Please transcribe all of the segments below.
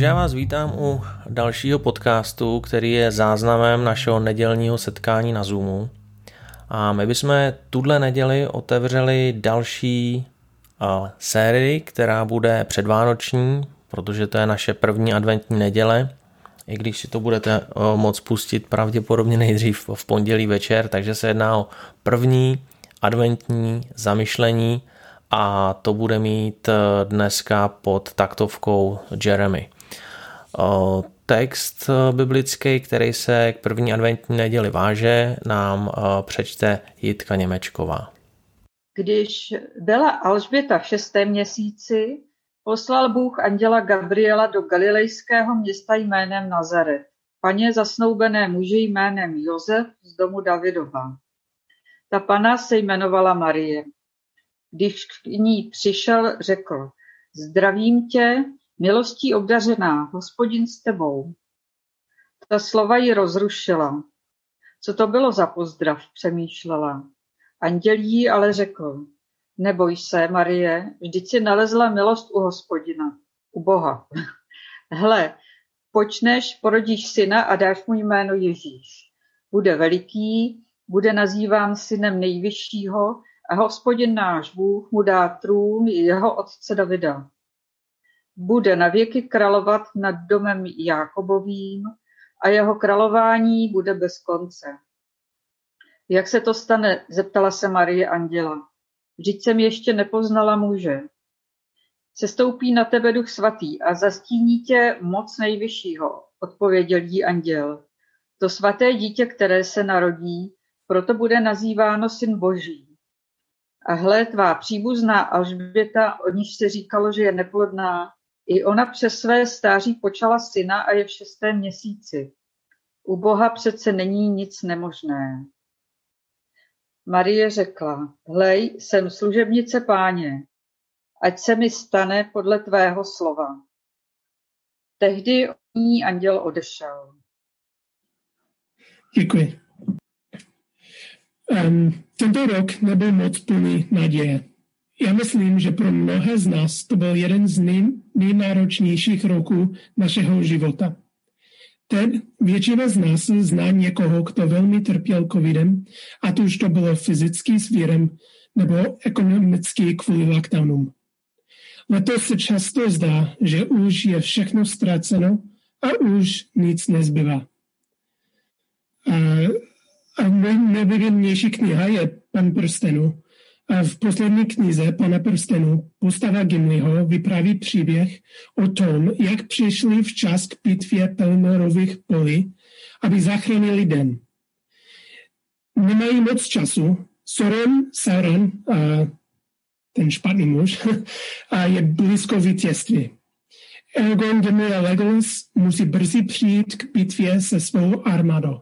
Takže já vás vítám u dalšího podcastu, který je záznamem našeho nedělního setkání na Zoomu. A my bychom tuhle neděli otevřeli další sérii, která bude předvánoční, protože to je naše první adventní neděle. I když si to budete moc pustit pravděpodobně nejdřív v pondělí večer, takže se jedná o první adventní zamyšlení a to bude mít dneska pod taktovkou Jeremy. Text biblický, který se k první adventní neděli váže, nám přečte Jitka Němečková. Když byla Alžběta v šestém měsíci, poslal Bůh anděla Gabriela do galilejského města jménem Nazaret, paně zasnoubené muži jménem Josef z domu Davidova. Ta pana se jmenovala Marie. Když k ní přišel, řekl, zdravím tě, Milostí obdařená, hospodin s tebou. Ta slova ji rozrušila. Co to bylo za pozdrav, přemýšlela. Anděl jí ale řekl, neboj se, Marie, vždyť si nalezla milost u hospodina, u Boha. Hle, počneš, porodíš syna a dáš mu jméno Ježíš. Bude veliký, bude nazýván synem nejvyššího a hospodin náš Bůh mu dá trůn jeho otce Davida bude navěky královat nad domem Jákobovým a jeho králování bude bez konce. Jak se to stane, zeptala se Marie anděla. Vždyť jsem ještě nepoznala muže. Sestoupí na tebe duch svatý a zastíní tě moc nejvyššího, odpověděl jí anděl. To svaté dítě, které se narodí, proto bude nazýváno syn boží. A hle, tvá příbuzná Alžběta, o níž se říkalo, že je neplodná, i ona přes své stáří počala syna a je v šestém měsíci. U Boha přece není nic nemožné. Marie řekla, hlej, jsem služebnice páně, ať se mi stane podle tvého slova. Tehdy ní anděl odešel. Děkuji. Um, tento rok nebyl moc plný naděje. Já myslím, že pro mnohé z nás to byl jeden z nej, nejnáročnějších roků našeho života. Teď většina z nás zná někoho, kdo velmi trpěl covidem, a to už to bylo fyzický svěrem nebo ekonomický kvůli lockdownům. Letos se často zdá, že už je všechno ztraceno a už nic nezbývá. A, a nejvyvěrnější kniha je Pan prstenů, a v poslední knize Pana prstenů postava Gimliho vypráví příběh o tom, jak přišli včas k pitvě Pelmorových polí, aby zachránili den. Nemají moc času. Soren, Sauron, a ten špatný muž, a je blízko vítězství. Elgon, Gimli a Legolas musí brzy přijít k bitvě se svou armádou.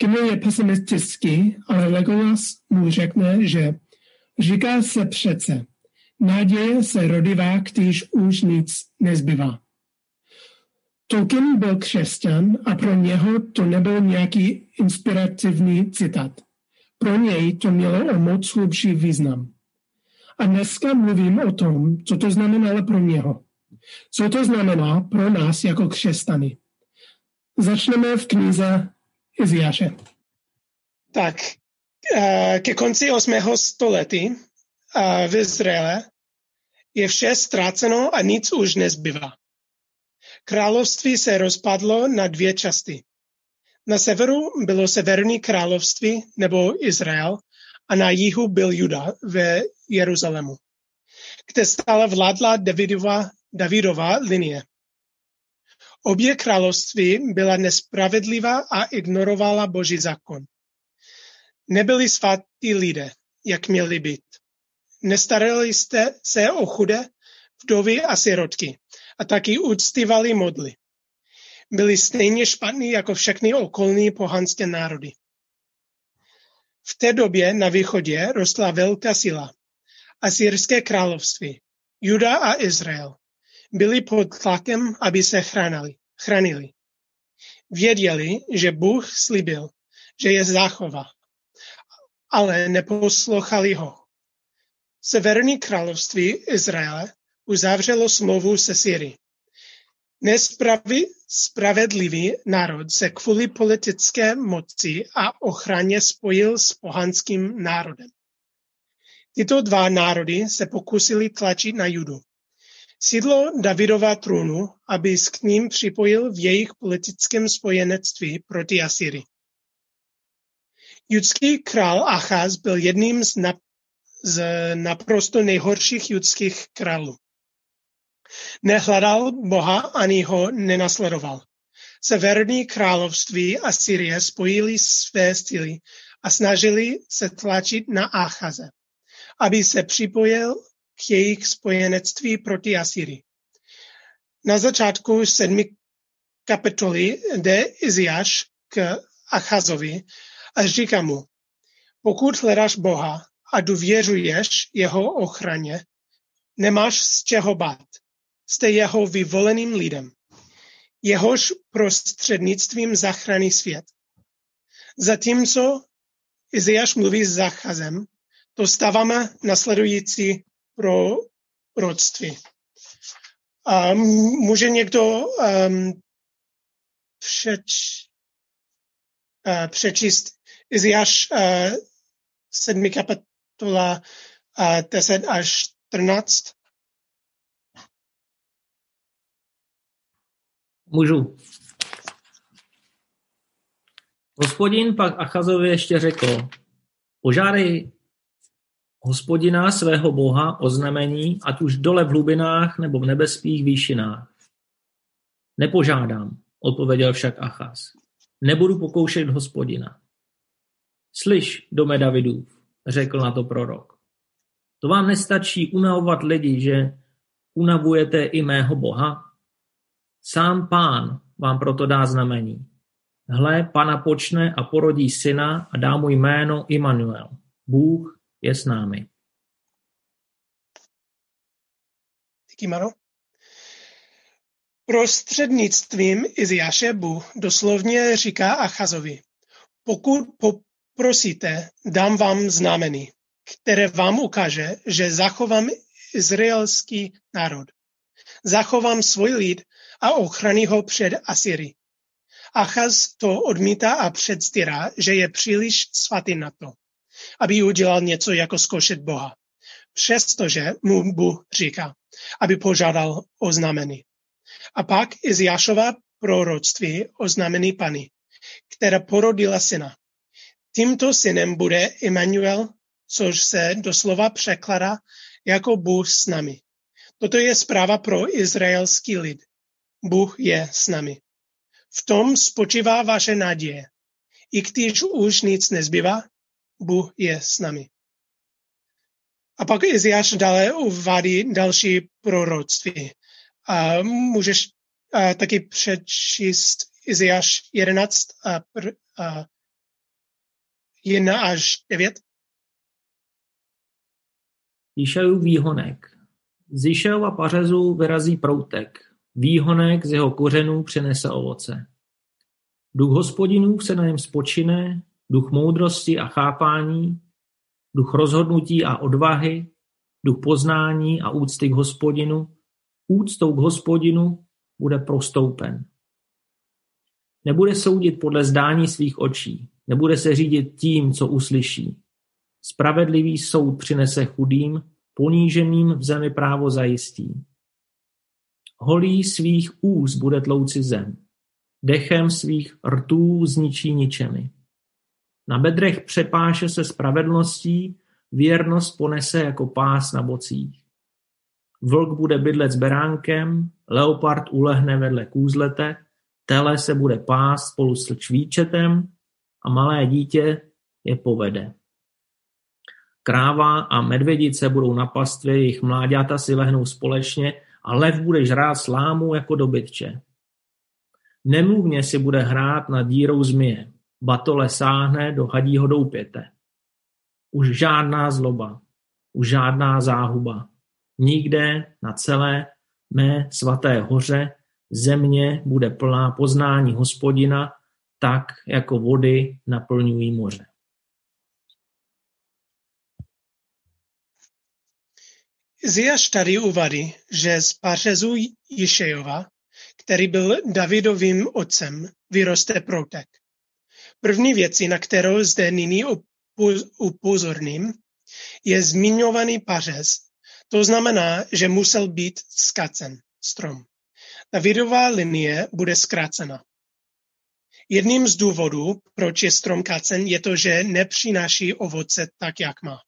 Gimli je pesimistický, ale Legolas mu řekne, že Říká se přece, naděje se rodivá, když už nic nezbývá. Tolkien byl křesťan a pro něho to nebyl nějaký inspirativní citát. Pro něj to mělo o moc hlubší význam. A dneska mluvím o tom, co to znamenalo pro něho. Co to znamená pro nás jako křesťany. Začneme v knize Iziáše. Tak, ke konci 8. století v Izraele je vše ztráceno a nic už nezbývá. Království se rozpadlo na dvě části. Na severu bylo severní království nebo Izrael a na jihu byl Juda ve Jeruzalému, kde stále vládla Davidova, Davidova linie. Obě království byla nespravedlivá a ignorovala boží zákon. Nebyli svatí lidé, jak měli být. Nestarali jste se o chudé, vdovy a sirotky a taky uctívali modly. Byli stejně špatní jako všechny okolní pohanské národy. V té době na východě rostla velká sila. Asýrské království, Juda a Izrael, byli pod tlakem, aby se chránili. chránili. Věděli, že Bůh slíbil, že je zachová ale neposlouchali ho. Severní království Izraele uzavřelo smlouvu se Syrií. Nespravi, spravedlivý národ se kvůli politické moci a ochraně spojil s pohanským národem. Tyto dva národy se pokusili tlačit na Judu. Sídlo Davidova trůnu, aby s k ním připojil v jejich politickém spojenectví proti Asyrii. Judský král Achaz byl jedním z, na, z naprosto nejhorších judských králů. Nehledal Boha ani ho nenasledoval. Severní království Asyrie spojili své síly a snažili se tlačit na Achaze, aby se připojil k jejich spojenectví proti Asyrii. Na začátku sedmi kapitoly jde Iziáš k Achazovi a říká mu, pokud hledáš Boha a důvěřuješ jeho ochraně, nemáš z čeho bát. Jste jeho vyvoleným lidem. Jehož prostřednictvím zachrání svět. Zatímco Iziáš mluví s Zachazem, dostáváme nasledující pro rodství. A může někdo um, přeč, uh, přečíst Iziáš uh, 7. kapitola uh, 10 až 14? Můžu. Hospodin pak Achazovi ještě řekl, požádej hospodina svého boha o znamení, ať už dole v hlubinách nebo v nebeských výšinách. Nepožádám, odpověděl však Achaz. Nebudu pokoušet hospodina. Slyš, dome Davidův, řekl na to prorok. To vám nestačí unavovat lidi, že unavujete i mého boha? Sám pán vám proto dá znamení. Hle, pana počne a porodí syna a dá mu jméno Immanuel. Bůh je s námi. Díky, Maro. Prostřednictvím Iziáše Bůh doslovně říká Achazovi, pokud poprosíte, dám vám znamení, které vám ukáže, že zachovám izraelský národ. Zachovám svůj lid a ochrání ho před Asyrií. Achaz to odmítá a předstírá, že je příliš svatý na to aby udělal něco jako zkoušet Boha. Přestože mu Bůh říká, aby požádal o znamení. A pak Iziášova proroctví o znamení Pany, která porodila syna. Tímto synem bude Immanuel, což se doslova překládá jako Bůh s námi. Toto je zpráva pro izraelský lid. Bůh je s námi. V tom spočívá vaše naděje. I když už nic nezbývá, Bůh je s námi. A pak Iziáš dále uvádí další proroctví. A můžeš a, taky přečíst Iziáš 11 a, pr, a 1 až 9. Išajův výhonek. Z Išajova pařezu vyrazí proutek. Výhonek z jeho kořenů přinese ovoce. Duch hospodinů se na něm spočine, duch moudrosti a chápání, duch rozhodnutí a odvahy, duch poznání a úcty k hospodinu, úctou k hospodinu bude prostoupen. Nebude soudit podle zdání svých očí, nebude se řídit tím, co uslyší. Spravedlivý soud přinese chudým, poníženým v zemi právo zajistí. Holí svých úst bude tlouci zem, dechem svých rtů zničí ničemi. Na bedrech přepáše se spravedlností, věrnost ponese jako pás na bocích. Vlk bude bydlet s beránkem, leopard ulehne vedle kůzlete, tele se bude pás spolu s čvíčetem a malé dítě je povede. Kráva a medvědice budou na pastvě, jejich mláďata si lehnou společně a lev bude žrát slámu jako dobytče. Nemluvně si bude hrát nad dírou zmije. Batole sáhne do hadího doupěte. Už žádná zloba, už žádná záhuba. Nikde na celé mé svaté hoře země bude plná poznání hospodina, tak jako vody naplňují moře. Ziaš tady uvádí, že z pařezu Jišejova, který byl Davidovým otcem, vyroste protek. První věcí, na kterou zde nyní upozorním, je zmiňovaný pařez. To znamená, že musel být zkacen strom. Davidová linie bude zkrácena. Jedním z důvodů, proč je strom kácen, je to, že nepřináší ovoce tak, jak má.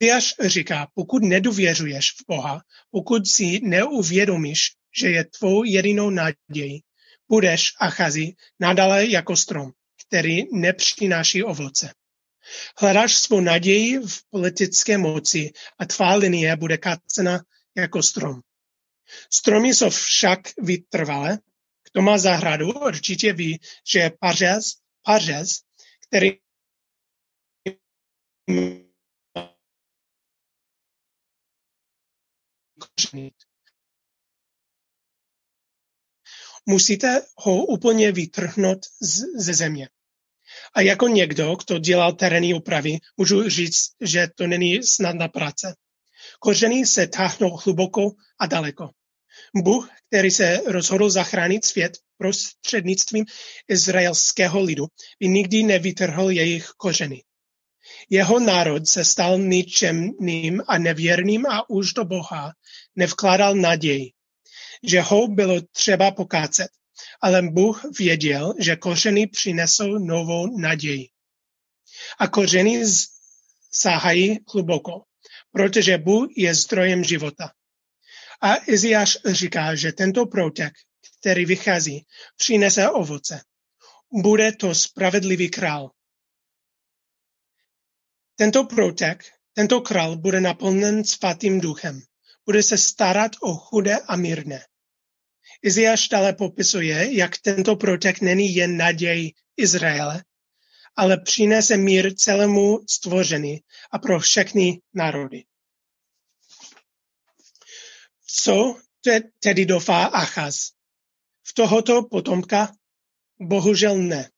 Izajáš říká, pokud nedůvěřuješ v Boha, pokud si neuvědomíš, že je tvou jedinou nadějí, budeš, Achazi, nadále jako strom, který nepřináší ovoce. Hledáš svou naději v politické moci a tvá linie bude kácena jako strom. Stromy jsou však vytrvalé. Kdo má zahradu, určitě ví, že pařez, pařez který Musíte ho úplně vytrhnout ze země. A jako někdo, kdo dělal terénní úpravy, můžu říct, že to není snadná práce. Kořeny se táhnou hluboko a daleko. Bůh, který se rozhodl zachránit svět prostřednictvím izraelského lidu, by nikdy nevytrhl jejich kořeny. Jeho národ se stal ničemným a nevěrným a už do Boha nevkládal naději, že ho bylo třeba pokácet, ale Bůh věděl, že kořeny přinesou novou naději. A kořeny sahají hluboko, protože Bůh je zdrojem života. A Iziáš říká, že tento protek, který vychází, přinese ovoce. Bude to spravedlivý král. Tento protek, tento král bude naplněn svatým duchem. Bude se starat o chudé a mírné. Iziáš dále popisuje, jak tento protek není jen naděj Izraele, ale přinese mír celému stvoření a pro všechny národy. Co tedy doufá Achaz? V tohoto potomka? Bohužel ne.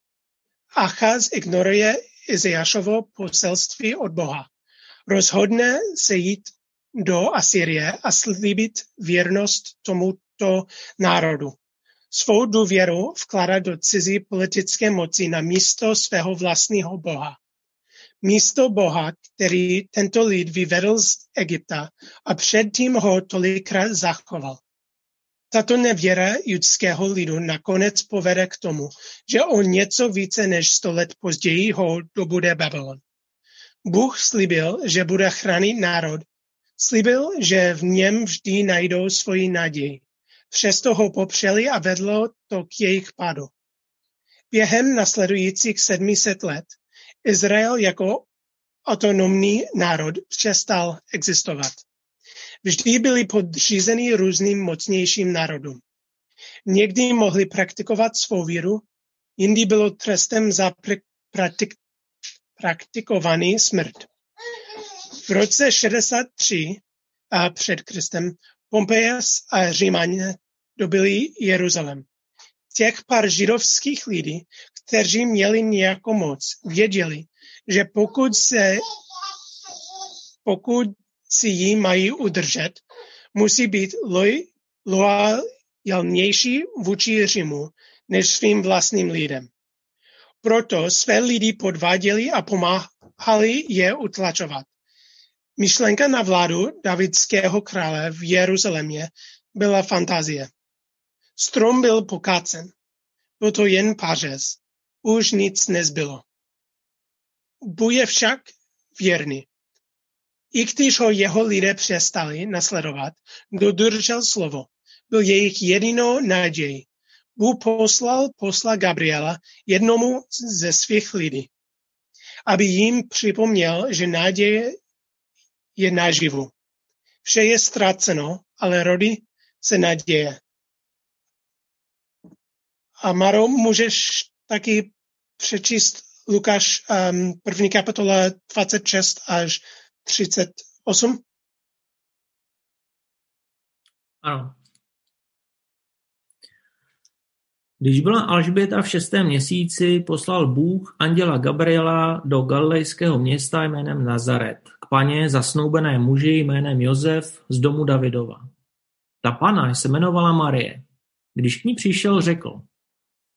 Achaz ignoruje Izajášovo poselství od Boha. Rozhodne se jít do Asyrie a slíbit věrnost tomuto národu. Svou důvěru vkládá do cizí politické moci na místo svého vlastního Boha místo Boha, který tento lid vyvedl z Egypta a předtím ho tolikrát zachoval. Tato nevěra judského lidu nakonec povede k tomu, že o něco více než sto let později ho dobude Babylon. Bůh slíbil, že bude chránit národ. Slíbil, že v něm vždy najdou svoji naději. Přesto ho popřeli a vedlo to k jejich pádu. Během nasledujících sedmiset let Izrael jako autonomní národ přestal existovat. Vždy byli podřízeni různým mocnějším národům. Někdy mohli praktikovat svou víru, jindy bylo trestem za praktik, praktikovaný smrt. V roce 63 a před Kristem Pompeius a Římaně dobili Jeruzalém. Těch pár židovských lidí, kteří měli nějakou moc, věděli, že pokud se pokud si ji mají udržet, musí být lojalnější vůči Římu než svým vlastním lidem. Proto své lidi podváděli a pomáhali je utlačovat. Myšlenka na vládu davidského krále v Jeruzalémě byla fantazie. Strom byl pokácen. Byl to jen pařez. Už nic nezbylo. Bůh je však věrný. I když ho jeho lidé přestali nasledovat, dodržel slovo. Byl jejich jedinou naději. Bůh poslal posla Gabriela jednomu ze svých lidí, aby jim připomněl, že naděje je naživu. Vše je ztraceno, ale rody se naděje. A Maro, můžeš taky přečíst Lukáš um, první kapitola 26 až 38? Ano. Když byla Alžběta v šestém měsíci, poslal Bůh anděla Gabriela do galilejského města jménem Nazaret k paně zasnoubené muži jménem Josef z domu Davidova. Ta pana se jmenovala Marie. Když k ní přišel, řekl,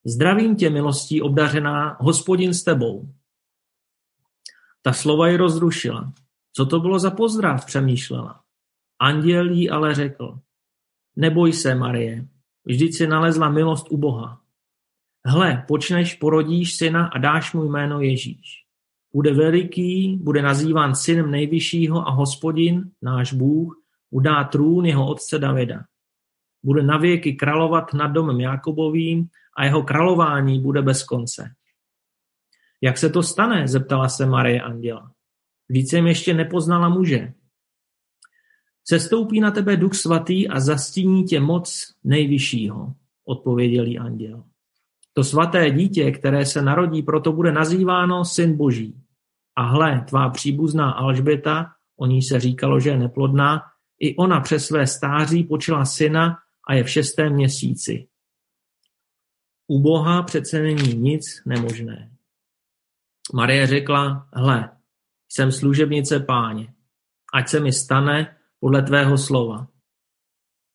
zdravím tě, milostí obdařená, hospodin s tebou. Ta slova ji rozrušila. Co to bylo za pozdrav, přemýšlela. Anděl jí ale řekl, neboj se, Marie, vždyť si nalezla milost u Boha. Hle, počneš, porodíš syna a dáš mu jméno Ježíš. Bude veliký, bude nazýván synem nejvyššího a hospodin, náš Bůh, udá trůn jeho otce Davida. Bude navěky královat nad domem Jakobovým a jeho králování bude bez konce. Jak se to stane? zeptala se Marie anděla. Vždyť jsem ještě nepoznala muže. Sestoupí na tebe duch svatý a zastíní tě moc nejvyššího, odpověděl jí anděl. To svaté dítě, které se narodí, proto bude nazýváno syn boží. A hle, tvá příbuzná Alžběta, o ní se říkalo, že je neplodná, i ona přes své stáří počila syna a je v šestém měsíci. U Boha přece není nic nemožné. Marie řekla, hle, jsem služebnice páně, ať se mi stane podle tvého slova.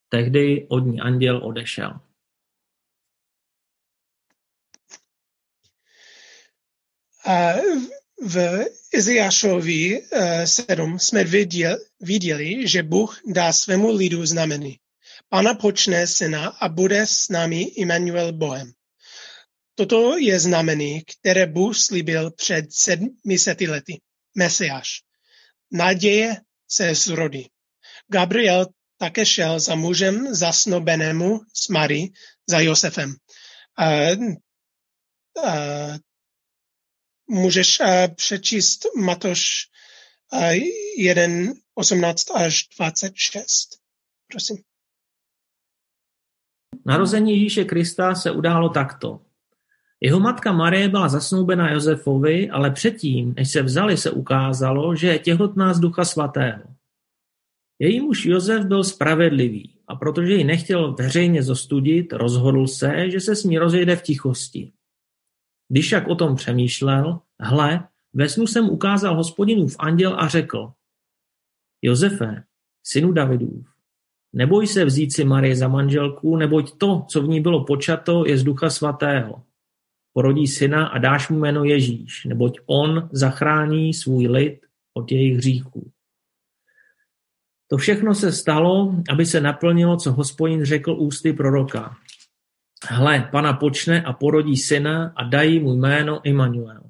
Tehdy od ní anděl odešel. V Izajášovi 7 eh, jsme viděli, že Bůh dá svému lidu znamení. Pana počne syna a bude s námi Immanuel Bohem. Toto je znamení, které Bůh slíbil před sedmiseti lety. Mesiáš. Naděje se zrodí. Gabriel také šel za mužem zasnobenému s Marí, za Josefem. Uh, uh, můžeš uh, přečíst Matoš uh, 1, 18 až 26. Prosím. Narození Ježíše Krista se událo takto. Jeho matka Marie byla zasnoubena Josefovi, ale předtím, než se vzali, se ukázalo, že je těhotná z ducha svatého. Její muž Josef byl spravedlivý a protože ji nechtěl veřejně zostudit, rozhodl se, že se s ní rozejde v tichosti. Když však o tom přemýšlel, hle, ve snu jsem ukázal hospodinův anděl a řekl, Josefe, synu Davidův, neboj se vzít si Marie za manželku, neboť to, co v ní bylo počato, je z ducha svatého. Porodí syna a dáš mu jméno Ježíš, neboť on zachrání svůj lid od jejich hříchů. To všechno se stalo, aby se naplnilo, co hospodin řekl ústy proroka. Hle, pana počne a porodí syna a dají mu jméno Immanuel,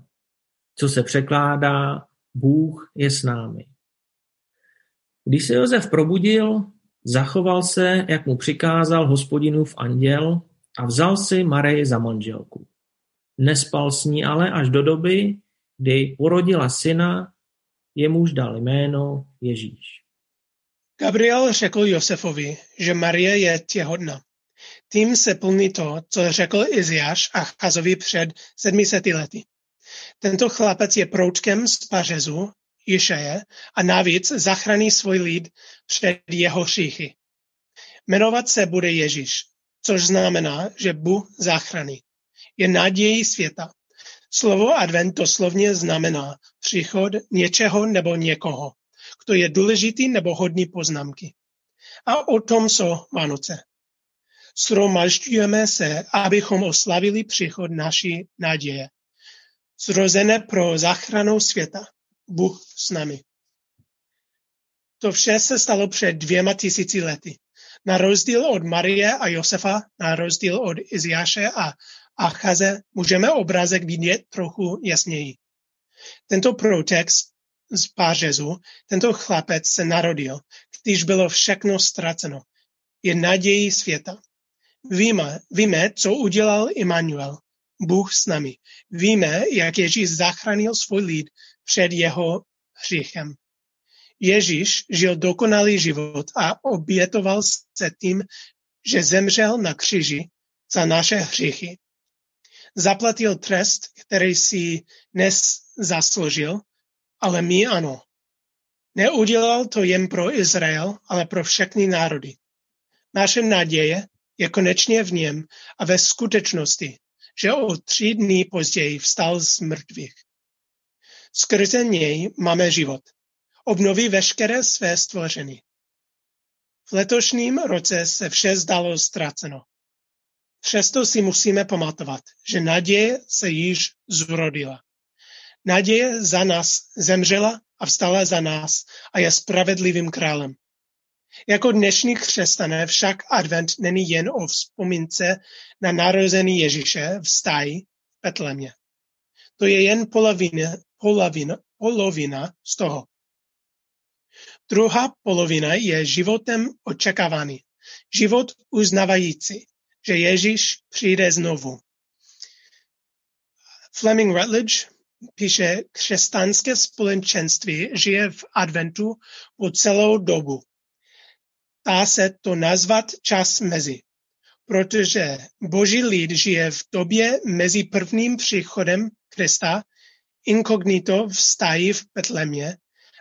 co se překládá Bůh je s námi. Když se Josef probudil, zachoval se, jak mu přikázal hospodinův anděl a vzal si Marii za manželku. Nespal s ní ale až do doby, kdy porodila syna, jemuž dal jméno Ježíš. Gabriel řekl Josefovi, že Marie je těhodna. Tím se plní to, co řekl Iziáš a Chazovi před sedmiseti lety. Tento chlapec je proučkem z pařezu Išeje a navíc zachrání svůj lid před jeho hříchy. Jmenovat se bude Ježíš, což znamená, že Bůh zachrání je nadějí světa. Slovo advent doslovně znamená příchod něčeho nebo někoho, kdo je důležitý nebo hodný poznámky. A o tom jsou Vánoce. Sromažďujeme se, abychom oslavili příchod naší naděje. Zrozené pro záchranu světa. Bůh s námi. To vše se stalo před dvěma tisíci lety. Na rozdíl od Marie a Josefa, na rozdíl od Iziáše a a Chaze můžeme obrázek vidět trochu jasněji. Tento protext z pářezu, tento chlapec se narodil, když bylo všechno ztraceno. Je nadějí světa. Víme, víme, co udělal Immanuel, Bůh s námi. Víme, jak Ježíš zachránil svůj lid před jeho hříchem. Ježíš žil dokonalý život a obětoval se tím, že zemřel na křiži za naše hříchy Zaplatil trest, který si nezasloužil, ale my ano. Neudělal to jen pro Izrael, ale pro všechny národy. Naše naděje je konečně v něm a ve skutečnosti, že o tři dny později vstal z mrtvých. Skrze něj máme život. Obnoví veškeré své stvoření. V letošním roce se vše zdalo ztraceno. Přesto si musíme pamatovat, že naděje se již zrodila. Naděje za nás zemřela a vstala za nás a je spravedlivým králem. Jako dnešní křesťané však advent není jen o vzpomínce na narození Ježíše v stáji v Petlemě. To je jen polovina, polovina, polovina z toho. Druhá polovina je životem očekávaný. Život uznávající, že Ježíš přijde znovu. Fleming Rutledge píše, křesťanské společenství žije v adventu po celou dobu. Dá se to nazvat čas mezi, protože boží lid žije v době mezi prvním příchodem Krista, inkognito v stáji v Betlemě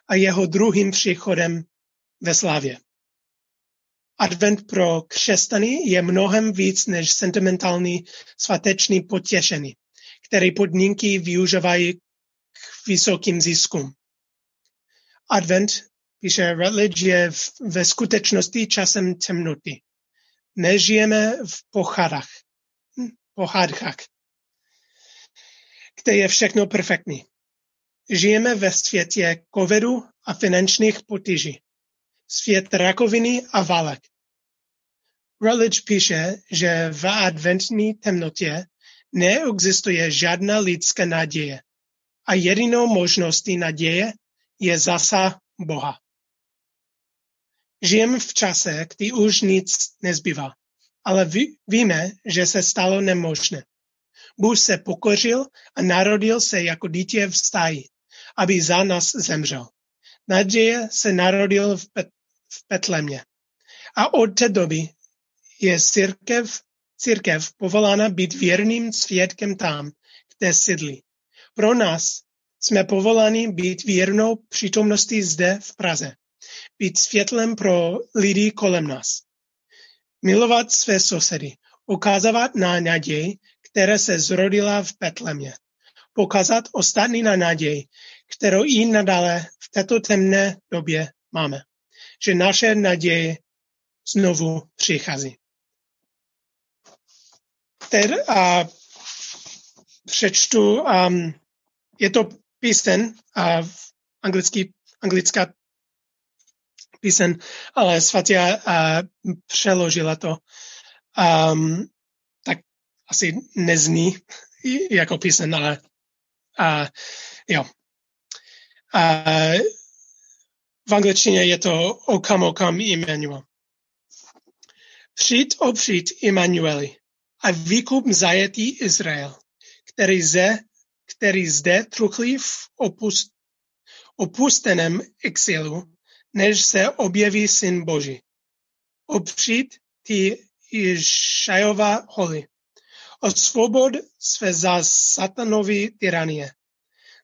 a jeho druhým příchodem ve slávě. Advent pro křesťany je mnohem víc než sentimentální svatečný potěšení, který podniky využívají k vysokým ziskům. Advent, píše Rutledge, je ve skutečnosti časem temnoty. Nežijeme v pochádách, pohádkách, kde je všechno perfektní. Žijeme ve světě covidu a finančních potíží. Svět rakoviny a válek. Rutledge píše, že v adventní temnotě neexistuje žádná lidská naděje a jedinou možností naděje je zasa Boha. Žijeme v čase, kdy už nic nezbývá, ale ví, víme, že se stalo nemožné. Bůh se pokořil a narodil se jako dítě v stáji, aby za nás zemřel. Naděje se narodil v, Pet- v Petlemě. A od té doby je církev, církev povolána být věrným svědkem tam, kde sídlí. Pro nás jsme povoláni být věrnou přítomností zde v Praze. Být světlem pro lidi kolem nás. Milovat své sousedy. Ukázovat na naději, která se zrodila v Petlemě. Pokazat ostatní na naději, kterou i nadále v této temné době máme. Že naše naděje znovu přichází. Teď a přečtu, um, je to písen, a anglický, anglická písen, ale svatě a přeložila to. Um, tak asi nezní jako písen, ale a, jo. A, v angličtině je to okam okam Immanuel. Přijď opřít Immanueli a výkup zajetý Izrael, který, ze, který zde truchlí v opust, opusteném exilu, než se objeví syn Boží. Opřít ty Išajova holy. Osvobod své za satanovi tyranie.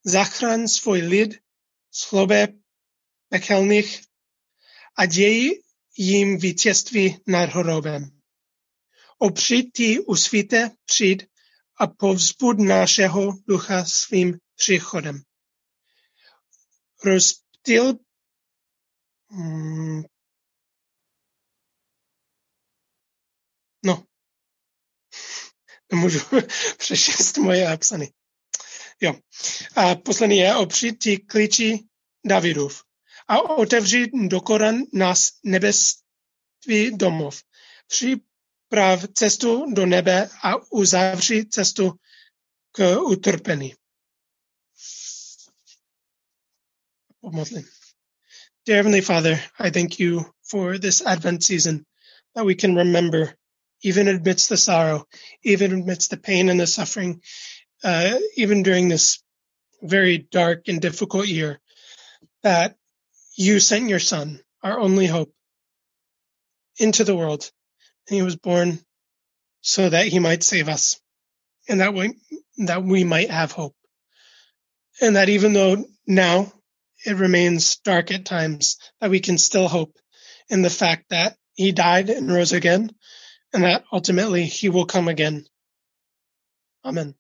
Zachraň svůj lid chlobé pekelných a děj jim vítězství nad hrovem. Opřít ty usvíte přijď a povzbud našeho ducha svým příchodem. Rozptyl mm, no, nemůžu přečíst moje apsany. Jo. A poslední je opřít klíči Davidův a otevřít do Koran nás nebeství domov. Připrav cestu do nebe a uzavři cestu k utrpení. Pomodlím. Dear Heavenly Father, I thank you for this Advent season that we can remember, even amidst the sorrow, even amidst the pain and the suffering, uh, even during this very dark and difficult year, that you sent your son, our only hope, into the world. And he was born so that he might save us and that we, that we might have hope. And that even though now it remains dark at times, that we can still hope in the fact that he died and rose again and that ultimately he will come again. Amen.